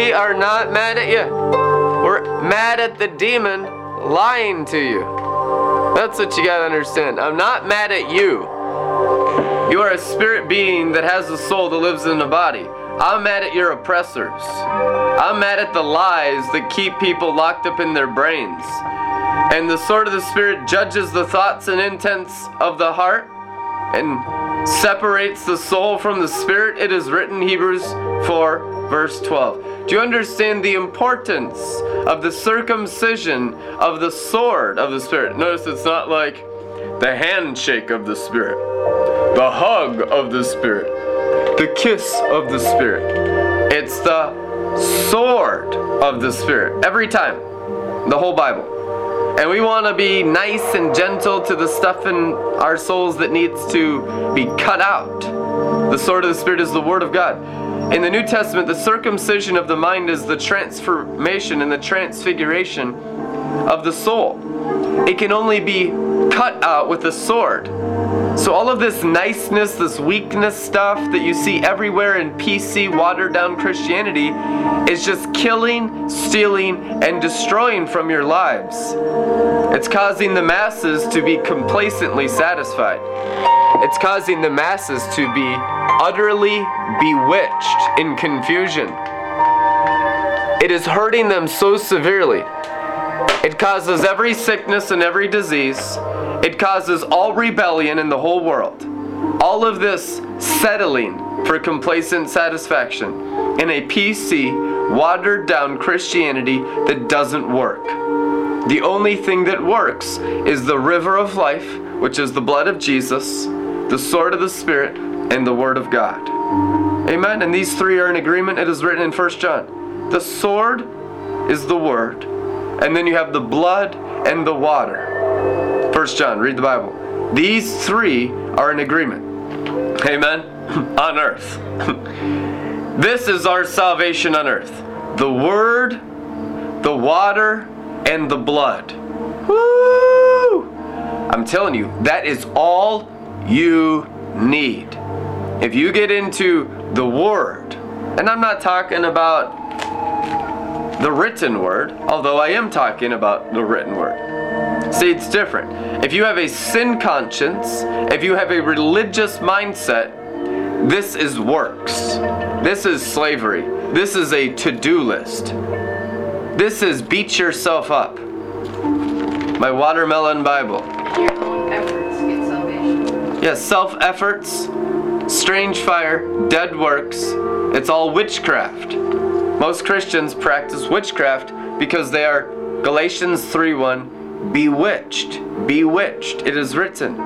We are not mad at you. We're mad at the demon lying to you. That's what you gotta understand. I'm not mad at you. You are a spirit being that has a soul that lives in a body. I'm mad at your oppressors. I'm mad at the lies that keep people locked up in their brains. And the sword of the Spirit judges the thoughts and intents of the heart and separates the soul from the spirit. It is written, Hebrews 4, verse 12. Do you understand the importance of the circumcision of the sword of the Spirit? Notice it's not like the handshake of the Spirit, the hug of the Spirit, the kiss of the Spirit. It's the sword of the Spirit every time, the whole Bible. And we want to be nice and gentle to the stuff in our souls that needs to be cut out. The sword of the Spirit is the Word of God. In the New Testament, the circumcision of the mind is the transformation and the transfiguration of the soul. It can only be cut out with a sword. So, all of this niceness, this weakness stuff that you see everywhere in PC, watered down Christianity is just killing, stealing, and destroying from your lives. It's causing the masses to be complacently satisfied. It's causing the masses to be utterly bewitched in confusion. It is hurting them so severely. It causes every sickness and every disease. It causes all rebellion in the whole world. All of this settling for complacent satisfaction in a PC, watered down Christianity that doesn't work. The only thing that works is the river of life, which is the blood of Jesus, the sword of the Spirit, and the Word of God. Amen. And these three are in agreement. It is written in 1 John. The sword is the Word, and then you have the blood and the water. 1 John, read the Bible. These three are in agreement. Amen. on earth. this is our salvation on earth. The Word, the water, and the blood. Woo! I'm telling you, that is all you need. If you get into the Word, and I'm not talking about the written Word, although I am talking about the written Word. See, it's different. If you have a sin conscience, if you have a religious mindset, this is works. This is slavery. This is a to do list. This is beat yourself up. My watermelon Bible. Your own efforts get salvation. Yes, self efforts, strange fire, dead works. It's all witchcraft. Most Christians practice witchcraft because they are Galatians 3:1 bewitched. Bewitched. It is written.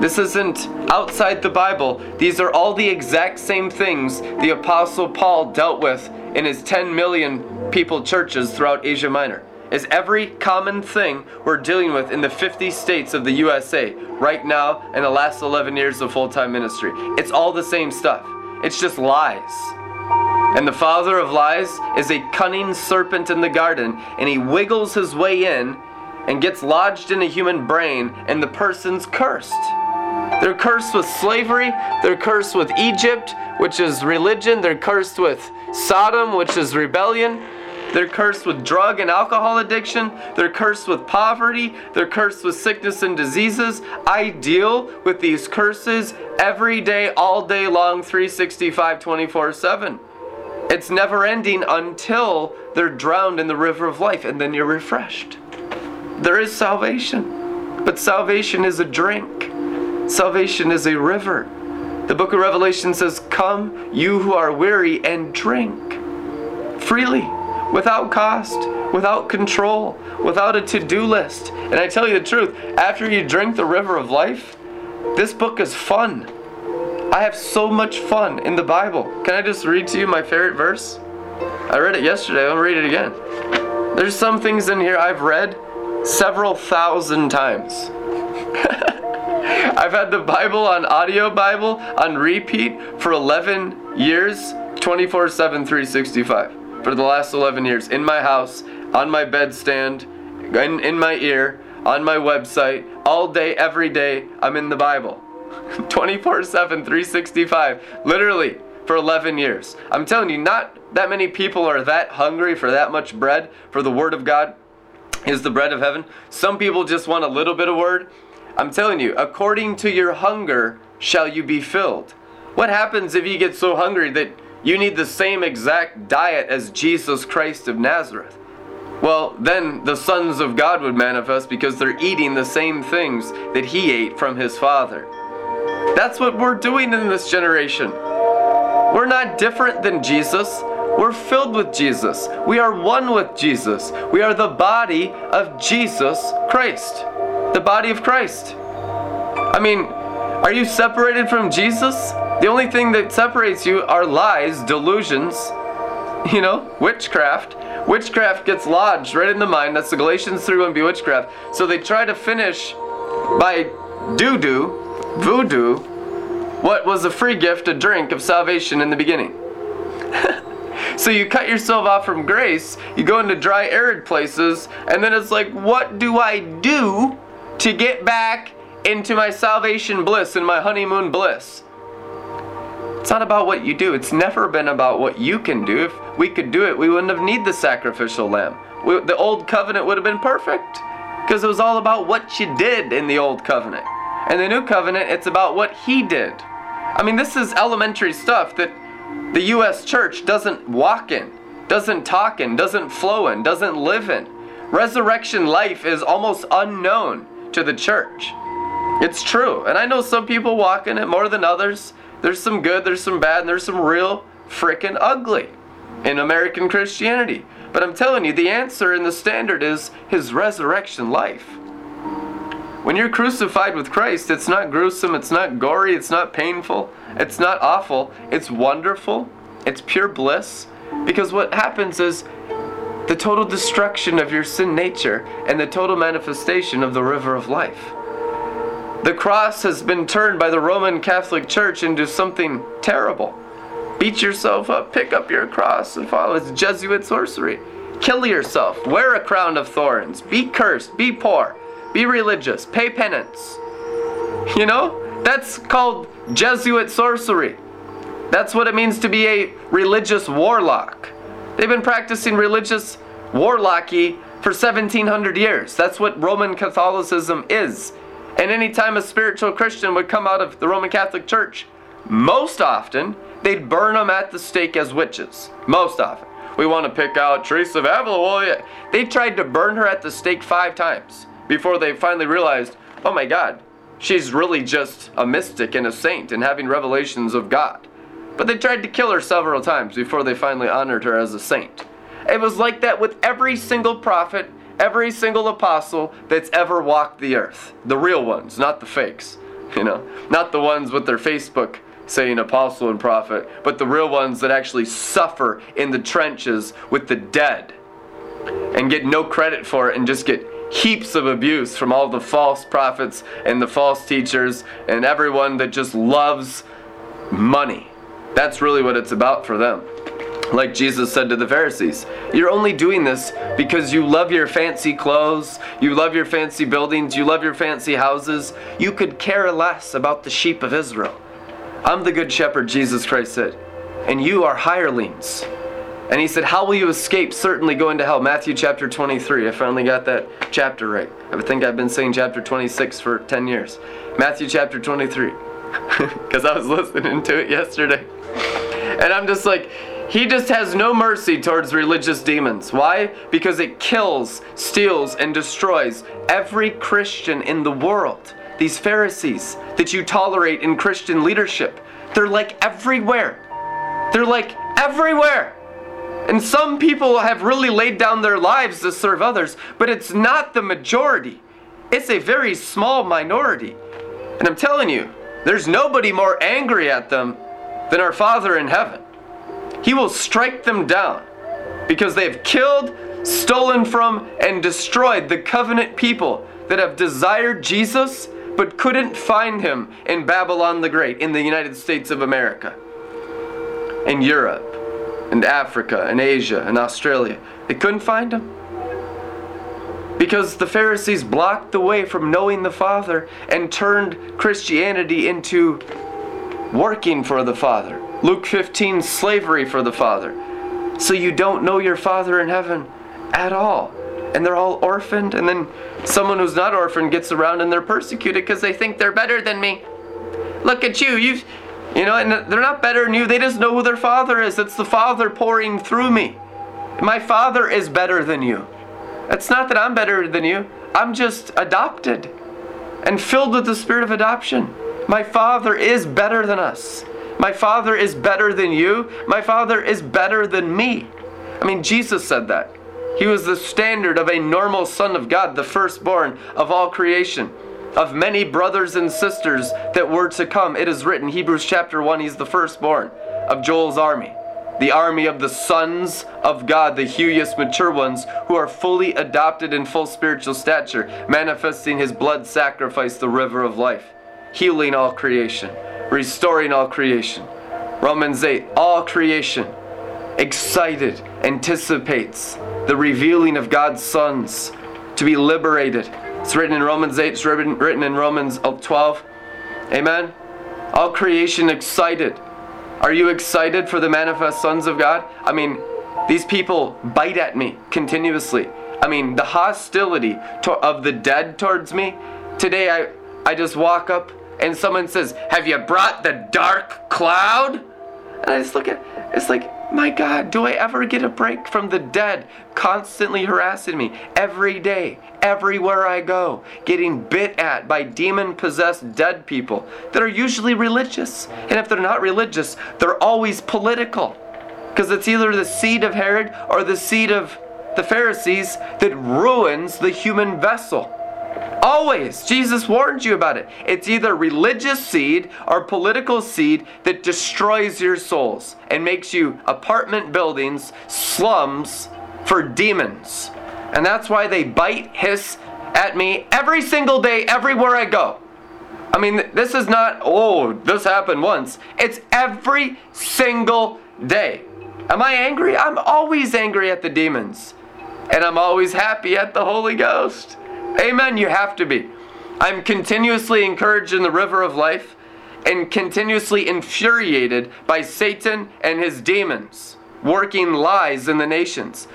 This isn't outside the Bible. These are all the exact same things the apostle Paul dealt with in his 10 million people churches throughout Asia Minor. Is every common thing we're dealing with in the 50 states of the USA right now in the last 11 years of full-time ministry. It's all the same stuff. It's just lies. And the father of lies is a cunning serpent in the garden, and he wiggles his way in and gets lodged in a human brain, and the person's cursed. They're cursed with slavery, they're cursed with Egypt, which is religion, they're cursed with Sodom, which is rebellion. They're cursed with drug and alcohol addiction. They're cursed with poverty. They're cursed with sickness and diseases. I deal with these curses every day, all day long, 365, 24 7. It's never ending until they're drowned in the river of life, and then you're refreshed. There is salvation, but salvation is a drink, salvation is a river. The book of Revelation says, Come, you who are weary, and drink freely, without cost, without control, without a to do list. And I tell you the truth, after you drink the river of life, this book is fun. I have so much fun in the Bible. Can I just read to you my favorite verse? I read it yesterday, I'll read it again. There's some things in here I've read several thousand times. I've had the Bible on audio Bible on repeat for 11 years, 24 7, 365. For the last 11 years, in my house, on my bedstand, in, in my ear, on my website, all day, every day, I'm in the Bible. 24 7, 365. Literally, for 11 years. I'm telling you, not that many people are that hungry for that much bread, for the Word of God is the bread of heaven. Some people just want a little bit of Word. I'm telling you, according to your hunger shall you be filled. What happens if you get so hungry that you need the same exact diet as Jesus Christ of Nazareth? Well, then the sons of God would manifest because they're eating the same things that he ate from his father. That's what we're doing in this generation. We're not different than Jesus. We're filled with Jesus. We are one with Jesus. We are the body of Jesus Christ. The body of Christ. I mean, are you separated from Jesus? The only thing that separates you are lies, delusions, you know, witchcraft. Witchcraft gets lodged right in the mind. That's the Galatians 3 1 be witchcraft. So they try to finish by doo doo, voodoo, what was a free gift, a drink of salvation in the beginning. so you cut yourself off from grace, you go into dry, arid places, and then it's like, what do I do to get back into my salvation bliss and my honeymoon bliss? It's not about what you do. It's never been about what you can do. If we could do it, we wouldn't have need the sacrificial lamb. We, the old covenant would have been perfect because it was all about what you did in the old covenant. In the new covenant, it's about what he did. I mean, this is elementary stuff that the U.S. church doesn't walk in, doesn't talk in, doesn't flow in, doesn't live in. Resurrection life is almost unknown to the church. It's true. And I know some people walk in it more than others. There's some good, there's some bad, and there's some real freaking ugly in American Christianity. But I'm telling you, the answer and the standard is his resurrection life. When you're crucified with Christ, it's not gruesome, it's not gory, it's not painful, it's not awful, it's wonderful, it's pure bliss. Because what happens is the total destruction of your sin nature and the total manifestation of the river of life. The cross has been turned by the Roman Catholic Church into something terrible. Beat yourself up, pick up your cross, and follow. It's Jesuit sorcery. Kill yourself, wear a crown of thorns, be cursed, be poor, be religious, pay penance. You know, that's called Jesuit sorcery. That's what it means to be a religious warlock. They've been practicing religious warlocky for 1700 years. That's what Roman Catholicism is. And anytime a spiritual Christian would come out of the Roman Catholic Church, most often they'd burn them at the stake as witches. Most often. We want to pick out Teresa of Avila. They tried to burn her at the stake five times before they finally realized, oh my God, she's really just a mystic and a saint and having revelations of God. But they tried to kill her several times before they finally honored her as a saint. It was like that with every single prophet every single apostle that's ever walked the earth. The real ones, not the fakes. You know, not the ones with their Facebook saying apostle and prophet, but the real ones that actually suffer in the trenches with the dead and get no credit for it and just get heaps of abuse from all the false prophets and the false teachers and everyone that just loves money. That's really what it's about for them. Like Jesus said to the Pharisees, you're only doing this because you love your fancy clothes, you love your fancy buildings, you love your fancy houses. You could care less about the sheep of Israel. I'm the good shepherd, Jesus Christ said, and you are hirelings. And he said, How will you escape? Certainly go into hell. Matthew chapter 23. I finally got that chapter right. I think I've been saying chapter 26 for 10 years. Matthew chapter 23. Because I was listening to it yesterday. And I'm just like, he just has no mercy towards religious demons. Why? Because it kills, steals, and destroys every Christian in the world. These Pharisees that you tolerate in Christian leadership, they're like everywhere. They're like everywhere. And some people have really laid down their lives to serve others, but it's not the majority. It's a very small minority. And I'm telling you, there's nobody more angry at them than our Father in heaven. He will strike them down because they have killed, stolen from, and destroyed the covenant people that have desired Jesus but couldn't find him in Babylon the Great, in the United States of America, in Europe, and Africa, and Asia, and Australia. They couldn't find him because the Pharisees blocked the way from knowing the Father and turned Christianity into working for the Father. Luke 15, slavery for the Father. So you don't know your Father in heaven at all. And they're all orphaned, and then someone who's not orphaned gets around and they're persecuted because they think they're better than me. Look at you, you you know, and they're not better than you, they just know who their father is. It's the Father pouring through me. My Father is better than you. It's not that I'm better than you, I'm just adopted and filled with the spirit of adoption. My Father is better than us. My Father is better than you. My Father is better than me. I mean, Jesus said that. He was the standard of a normal Son of God, the firstborn of all creation, of many brothers and sisters that were to come. It is written, Hebrews chapter 1, he's the firstborn of Joel's army, the army of the sons of God, the huious mature ones who are fully adopted in full spiritual stature, manifesting his blood sacrifice, the river of life, healing all creation restoring all creation. Romans 8, all creation excited, anticipates the revealing of God's sons to be liberated. It's written in Romans 8, it's written, written in Romans 12. Amen. All creation excited. Are you excited for the manifest sons of God? I mean, these people bite at me continuously. I mean, the hostility to, of the dead towards me. Today, I, I just walk up and someone says, Have you brought the dark cloud? And I just look at it's like, my God, do I ever get a break from the dead constantly harassing me every day, everywhere I go, getting bit at by demon possessed dead people that are usually religious? And if they're not religious, they're always political. Because it's either the seed of Herod or the seed of the Pharisees that ruins the human vessel. Always. Jesus warned you about it. It's either religious seed or political seed that destroys your souls and makes you apartment buildings, slums for demons. And that's why they bite, hiss at me every single day, everywhere I go. I mean, this is not, oh, this happened once. It's every single day. Am I angry? I'm always angry at the demons. And I'm always happy at the Holy Ghost. Amen. You have to be. I'm continuously encouraged in the river of life and continuously infuriated by Satan and his demons working lies in the nations.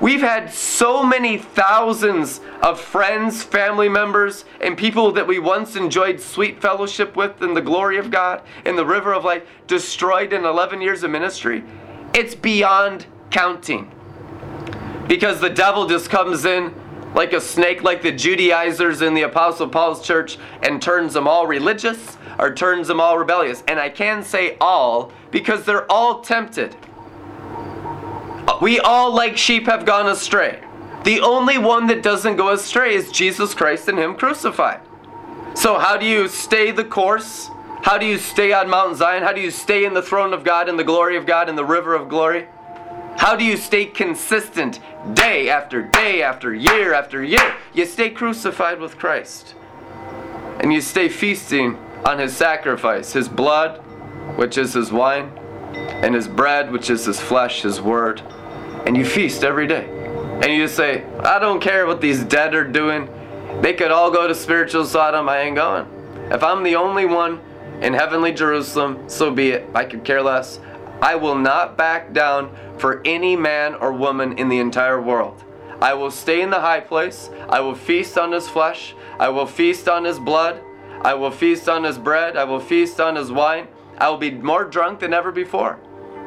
We've had so many thousands of friends, family members, and people that we once enjoyed sweet fellowship with in the glory of God, in the river of life, destroyed in 11 years of ministry. It's beyond counting. Because the devil just comes in like a snake, like the Judaizers in the Apostle Paul's church, and turns them all religious or turns them all rebellious. And I can say all because they're all tempted. We all, like sheep, have gone astray. The only one that doesn't go astray is Jesus Christ and Him crucified. So, how do you stay the course? How do you stay on Mount Zion? How do you stay in the throne of God, in the glory of God, in the river of glory? How do you stay consistent day after day after year after year? You stay crucified with Christ. And you stay feasting on his sacrifice, his blood, which is his wine, and his bread, which is his flesh, his word. And you feast every day. And you just say, I don't care what these dead are doing. They could all go to spiritual Sodom. I ain't going. If I'm the only one in heavenly Jerusalem, so be it. I could care less. I will not back down for any man or woman in the entire world. I will stay in the high place. I will feast on his flesh. I will feast on his blood. I will feast on his bread. I will feast on his wine. I will be more drunk than ever before.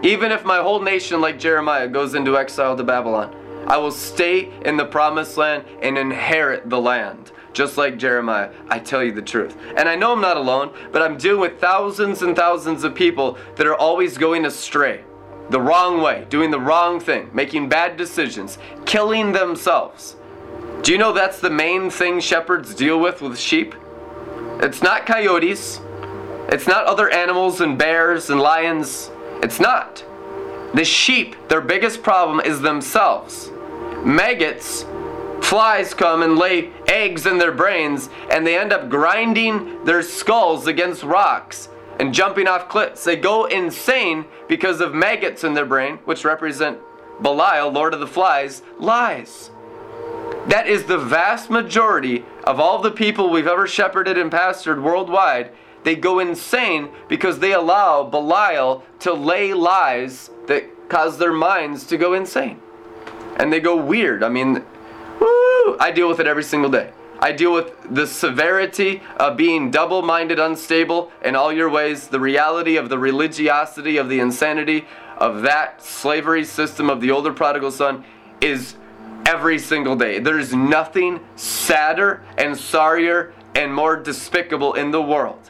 Even if my whole nation, like Jeremiah, goes into exile to Babylon, I will stay in the promised land and inherit the land just like Jeremiah, I tell you the truth. And I know I'm not alone, but I'm dealing with thousands and thousands of people that are always going astray, the wrong way, doing the wrong thing, making bad decisions, killing themselves. Do you know that's the main thing shepherds deal with with sheep? It's not coyotes. It's not other animals and bears and lions. It's not. The sheep, their biggest problem is themselves. Maggots flies come and lay eggs in their brains, and they end up grinding their skulls against rocks and jumping off cliffs. They go insane because of maggots in their brain, which represent Belial, Lord of the Flies, lies. That is the vast majority of all the people we've ever shepherded and pastored worldwide. They go insane because they allow Belial to lay lies that cause their minds to go insane. And they go weird. I mean, I deal with it every single day. I deal with the severity of being double minded, unstable in all your ways, the reality of the religiosity, of the insanity of that slavery system of the older prodigal son is every single day. There's nothing sadder and sorrier and more despicable in the world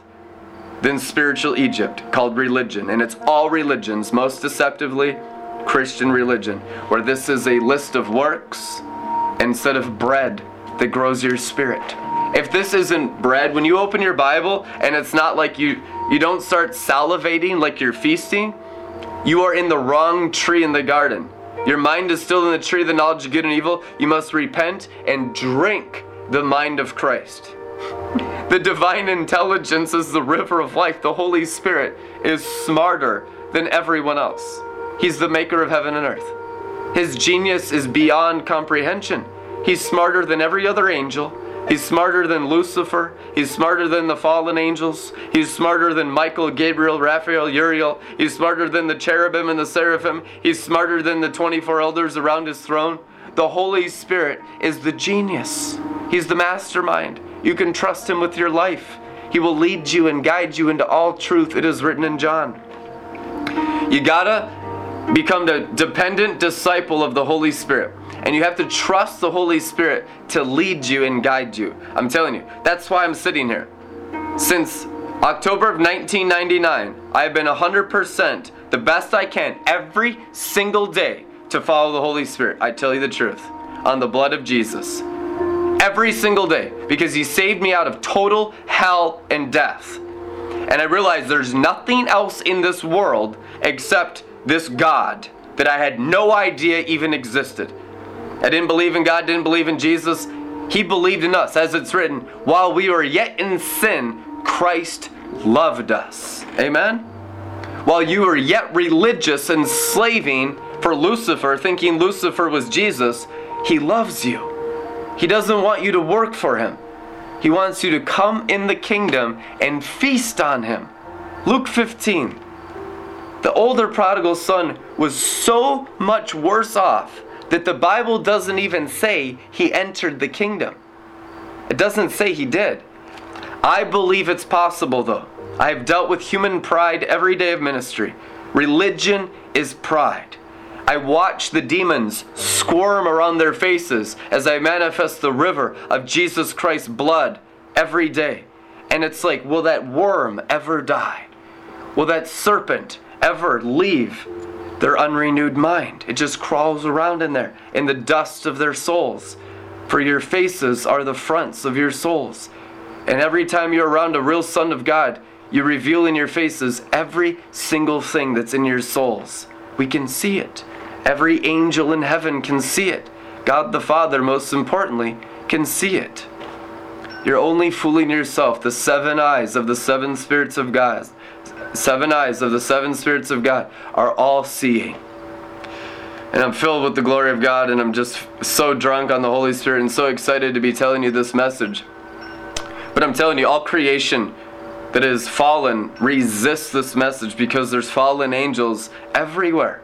than spiritual Egypt called religion. And it's all religions, most deceptively, Christian religion, where this is a list of works instead of bread that grows your spirit. If this isn't bread, when you open your Bible and it's not like you you don't start salivating like you're feasting, you are in the wrong tree in the garden. Your mind is still in the tree of the knowledge of good and evil. You must repent and drink the mind of Christ. The divine intelligence is the river of life. The Holy Spirit is smarter than everyone else. He's the maker of heaven and earth. His genius is beyond comprehension. He's smarter than every other angel. He's smarter than Lucifer. He's smarter than the fallen angels. He's smarter than Michael, Gabriel, Raphael, Uriel. He's smarter than the cherubim and the seraphim. He's smarter than the 24 elders around his throne. The Holy Spirit is the genius. He's the mastermind. You can trust him with your life. He will lead you and guide you into all truth. It is written in John. You gotta become the dependent disciple of the Holy Spirit. And you have to trust the Holy Spirit to lead you and guide you. I'm telling you, that's why I'm sitting here. Since October of 1999, I have been 100% the best I can every single day to follow the Holy Spirit. I tell you the truth. On the blood of Jesus. Every single day. Because He saved me out of total hell and death. And I realized there's nothing else in this world except this God that I had no idea even existed. I didn't believe in God, didn't believe in Jesus. He believed in us, as it's written, while we were yet in sin, Christ loved us. Amen? While you were yet religious and slaving for Lucifer, thinking Lucifer was Jesus, He loves you. He doesn't want you to work for Him. He wants you to come in the kingdom and feast on Him. Luke 15. The older prodigal son was so much worse off that the Bible doesn't even say he entered the kingdom. It doesn't say he did. I believe it's possible though. I have dealt with human pride every day of ministry. Religion is pride. I watch the demons squirm around their faces as I manifest the river of Jesus Christ's blood every day. And it's like, will that worm ever die? Will that serpent ever leave their unrenewed mind. It just crawls around in there, in the dust of their souls. For your faces are the fronts of your souls. And every time you're around a real Son of God, you reveal in your faces every single thing that's in your souls. We can see it. Every angel in heaven can see it. God the Father, most importantly, can see it. You're only fooling yourself. The seven eyes of the seven spirits of God seven eyes of the seven spirits of God are all seeing. And I'm filled with the glory of God, and I'm just so drunk on the Holy Spirit and so excited to be telling you this message. But I'm telling you, all creation that is fallen resists this message because there's fallen angels everywhere.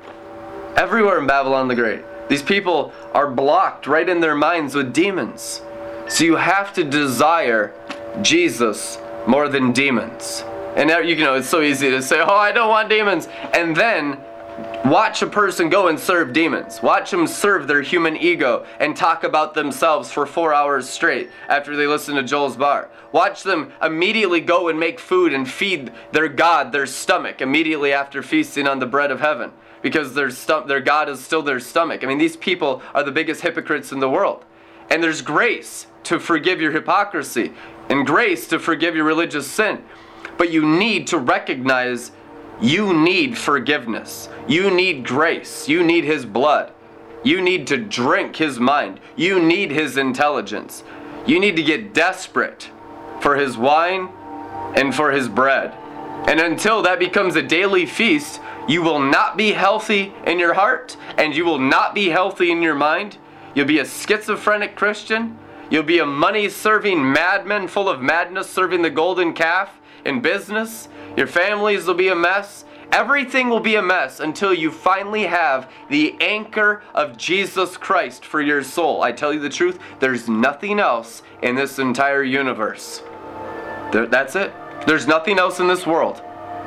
Everywhere in Babylon the Great. These people are blocked right in their minds with demons. So you have to desire Jesus more than demons. And now, you know, it's so easy to say, oh, I don't want demons. And then watch a person go and serve demons. Watch them serve their human ego and talk about themselves for four hours straight after they listen to Joel's bar. Watch them immediately go and make food and feed their God their stomach immediately after feasting on the bread of heaven because their, their God is still their stomach. I mean, these people are the biggest hypocrites in the world. And there's grace to forgive your hypocrisy and grace to forgive your religious sin. But you need to recognize you need forgiveness. You need grace. You need His blood. You need to drink His mind. You need His intelligence. You need to get desperate for His wine and for His bread. And until that becomes a daily feast, you will not be healthy in your heart and you will not be healthy in your mind. You'll be a schizophrenic Christian. You'll be a money serving madman full of madness serving the golden calf in business, your families will be a mess, Everything will be a mess until you finally have the anchor of Jesus Christ for your soul. I tell you the truth, there's nothing else in this entire universe. There, that's it. There's nothing else in this world.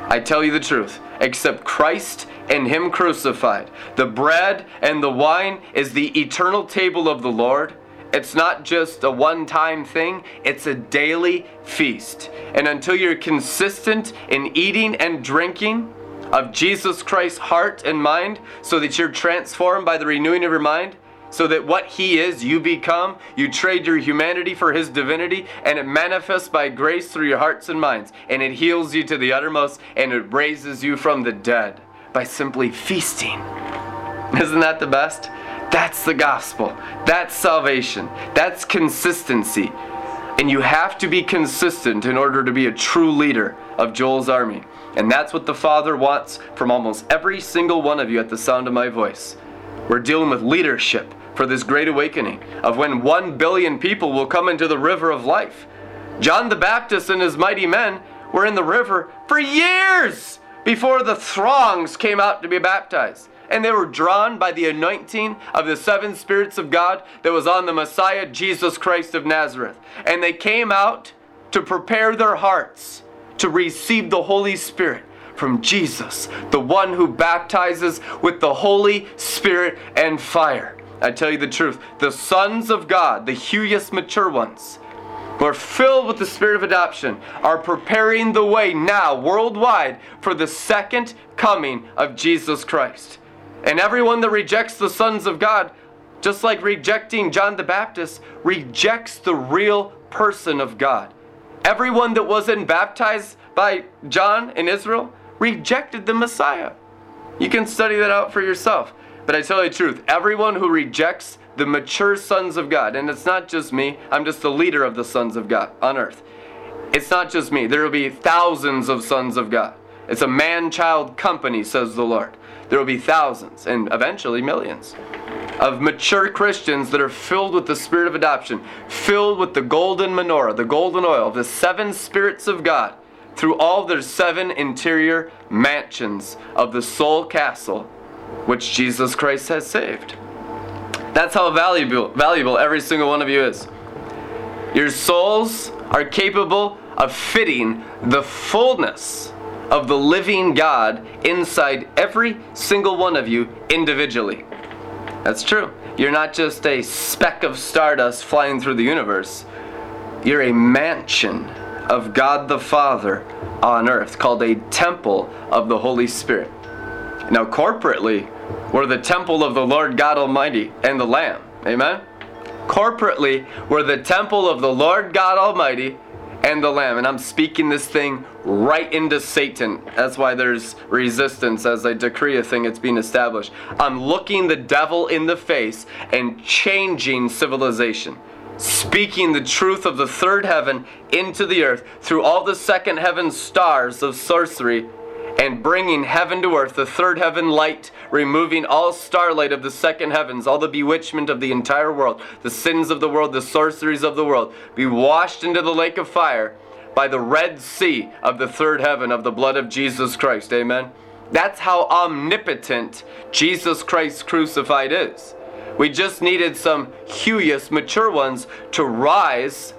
I tell you the truth, except Christ and Him crucified. The bread and the wine is the eternal table of the Lord. It's not just a one time thing, it's a daily feast. And until you're consistent in eating and drinking of Jesus Christ's heart and mind, so that you're transformed by the renewing of your mind, so that what He is, you become, you trade your humanity for His divinity, and it manifests by grace through your hearts and minds, and it heals you to the uttermost, and it raises you from the dead by simply feasting. Isn't that the best? That's the gospel. That's salvation. That's consistency. And you have to be consistent in order to be a true leader of Joel's army. And that's what the Father wants from almost every single one of you at the sound of my voice. We're dealing with leadership for this great awakening of when one billion people will come into the river of life. John the Baptist and his mighty men were in the river for years before the throngs came out to be baptized and they were drawn by the anointing of the seven spirits of God that was on the Messiah, Jesus Christ of Nazareth. And they came out to prepare their hearts to receive the Holy Spirit from Jesus, the one who baptizes with the Holy Spirit and fire. I tell you the truth, the sons of God, the huious mature ones, who are filled with the spirit of adoption, are preparing the way now worldwide for the second coming of Jesus Christ. And everyone that rejects the sons of God, just like rejecting John the Baptist, rejects the real person of God. Everyone that wasn't baptized by John in Israel rejected the Messiah. You can study that out for yourself. But I tell you the truth, everyone who rejects the mature sons of God, and it's not just me, I'm just the leader of the sons of God on earth. It's not just me, there will be thousands of sons of God. It's a man child company, says the Lord there will be thousands and eventually millions of mature Christians that are filled with the spirit of adoption, filled with the golden menorah, the golden oil, the seven spirits of God through all their seven interior mansions of the soul castle which Jesus Christ has saved. That's how valuable, valuable every single one of you is. Your souls are capable of fitting the fullness of the living God inside every single one of you individually. That's true. You're not just a speck of stardust flying through the universe. You're a mansion of God the Father on earth called a temple of the Holy Spirit. Now, corporately, we're the temple of the Lord God Almighty and the Lamb. Amen? Corporately, we're the temple of the Lord God Almighty and the Lamb. And I'm speaking this thing right into Satan. That's why there's resistance as I decree a thing it's being established. I'm looking the devil in the face and changing civilization. Speaking the truth of the third heaven into the earth through all the second heaven stars of sorcery and bringing heaven to earth, the third heaven light, removing all starlight of the second heavens, all the bewitchment of the entire world, the sins of the world, the sorceries of the world, be washed into the lake of fire by the red sea of the third heaven of the blood of Jesus Christ. Amen. That's how omnipotent Jesus Christ crucified is. We just needed some huious, mature ones to rise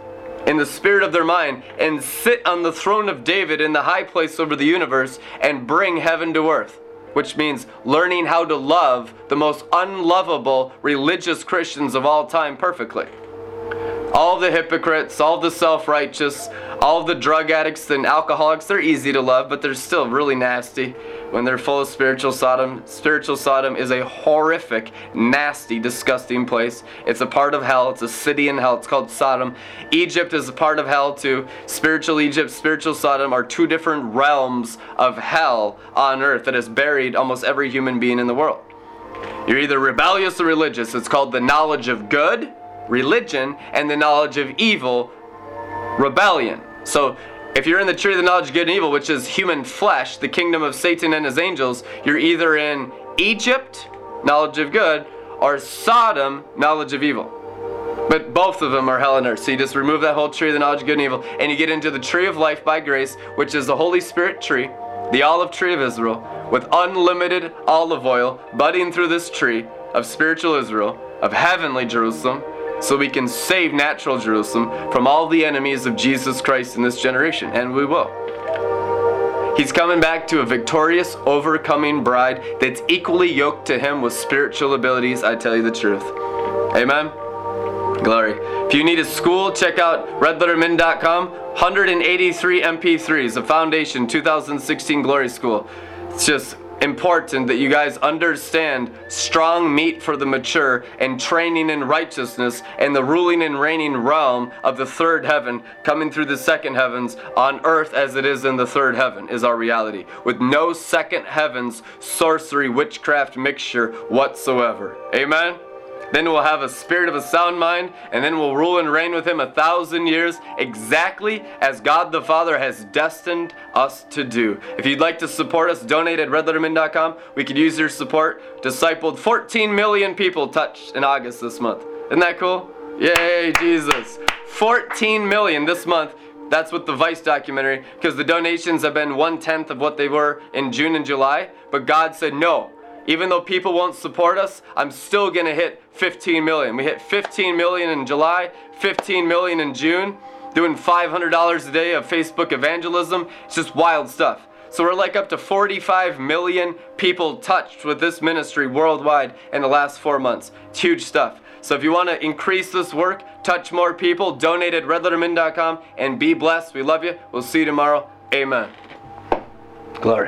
in the spirit of their mind and sit on the throne of David in the high place over the universe and bring heaven to earth. Which means learning how to love the most unlovable religious Christians of all time perfectly. All the hypocrites, all the self righteous, all the drug addicts and alcoholics, they're easy to love, but they're still really nasty when they're full of spiritual Sodom. Spiritual Sodom is a horrific, nasty, disgusting place. It's a part of hell. It's a city in hell. It's called Sodom. Egypt is a part of hell too. Spiritual Egypt, spiritual Sodom are two different realms of hell on earth that has buried almost every human being in the world. You're either rebellious or religious. It's called the knowledge of good, religion, and the knowledge of evil, rebellion. So if you're in the tree of the knowledge of good and evil, which is human flesh, the kingdom of Satan and his angels, you're either in Egypt, knowledge of good, or Sodom, knowledge of evil. But both of them are hell and earth. So you just remove that whole tree of the knowledge of good and evil, and you get into the tree of life by grace, which is the Holy Spirit tree. the olive tree of Israel, with unlimited olive oil budding through this tree of spiritual Israel, of heavenly Jerusalem, so we can save natural Jerusalem from all the enemies of Jesus Christ in this generation, and we will. He's coming back to a victorious, overcoming bride that's equally yoked to him with spiritual abilities, I tell you the truth. Amen. Glory. If you need a school, check out redlettermin.com. 183 MP3s, a Foundation 2016 Glory School. It's just important that you guys understand strong meat for the mature and training in righteousness and the ruling and reigning realm of the third heaven coming through the second heavens on earth as it is in the third heaven is our reality. With no second heavens sorcery witchcraft mixture whatsoever. Amen then we'll have a spirit of a sound mind, and then we'll rule and reign with him a thousand years, exactly as God the Father has destined us to do. If you'd like to support us, donate at redlettermin.com. We could use your support. Discipled 14 million people touched in August this month. Isn't that cool? Yay, Jesus. 14 million this month. That's with the Vice documentary, because the donations have been one tenth of what they were in June and July. But God said, no, even though people won't support us, I'm still to hit 15 million. We hit 15 million in July, 15 million in June, doing $500 a day of Facebook evangelism. It's just wild stuff. So we're like up to 45 million people touched with this ministry worldwide in the last four months. It's huge stuff. So if you want to increase this work, touch more people, donate at redlettermin.com and be blessed. We love you. We'll see you tomorrow. Amen. Glory.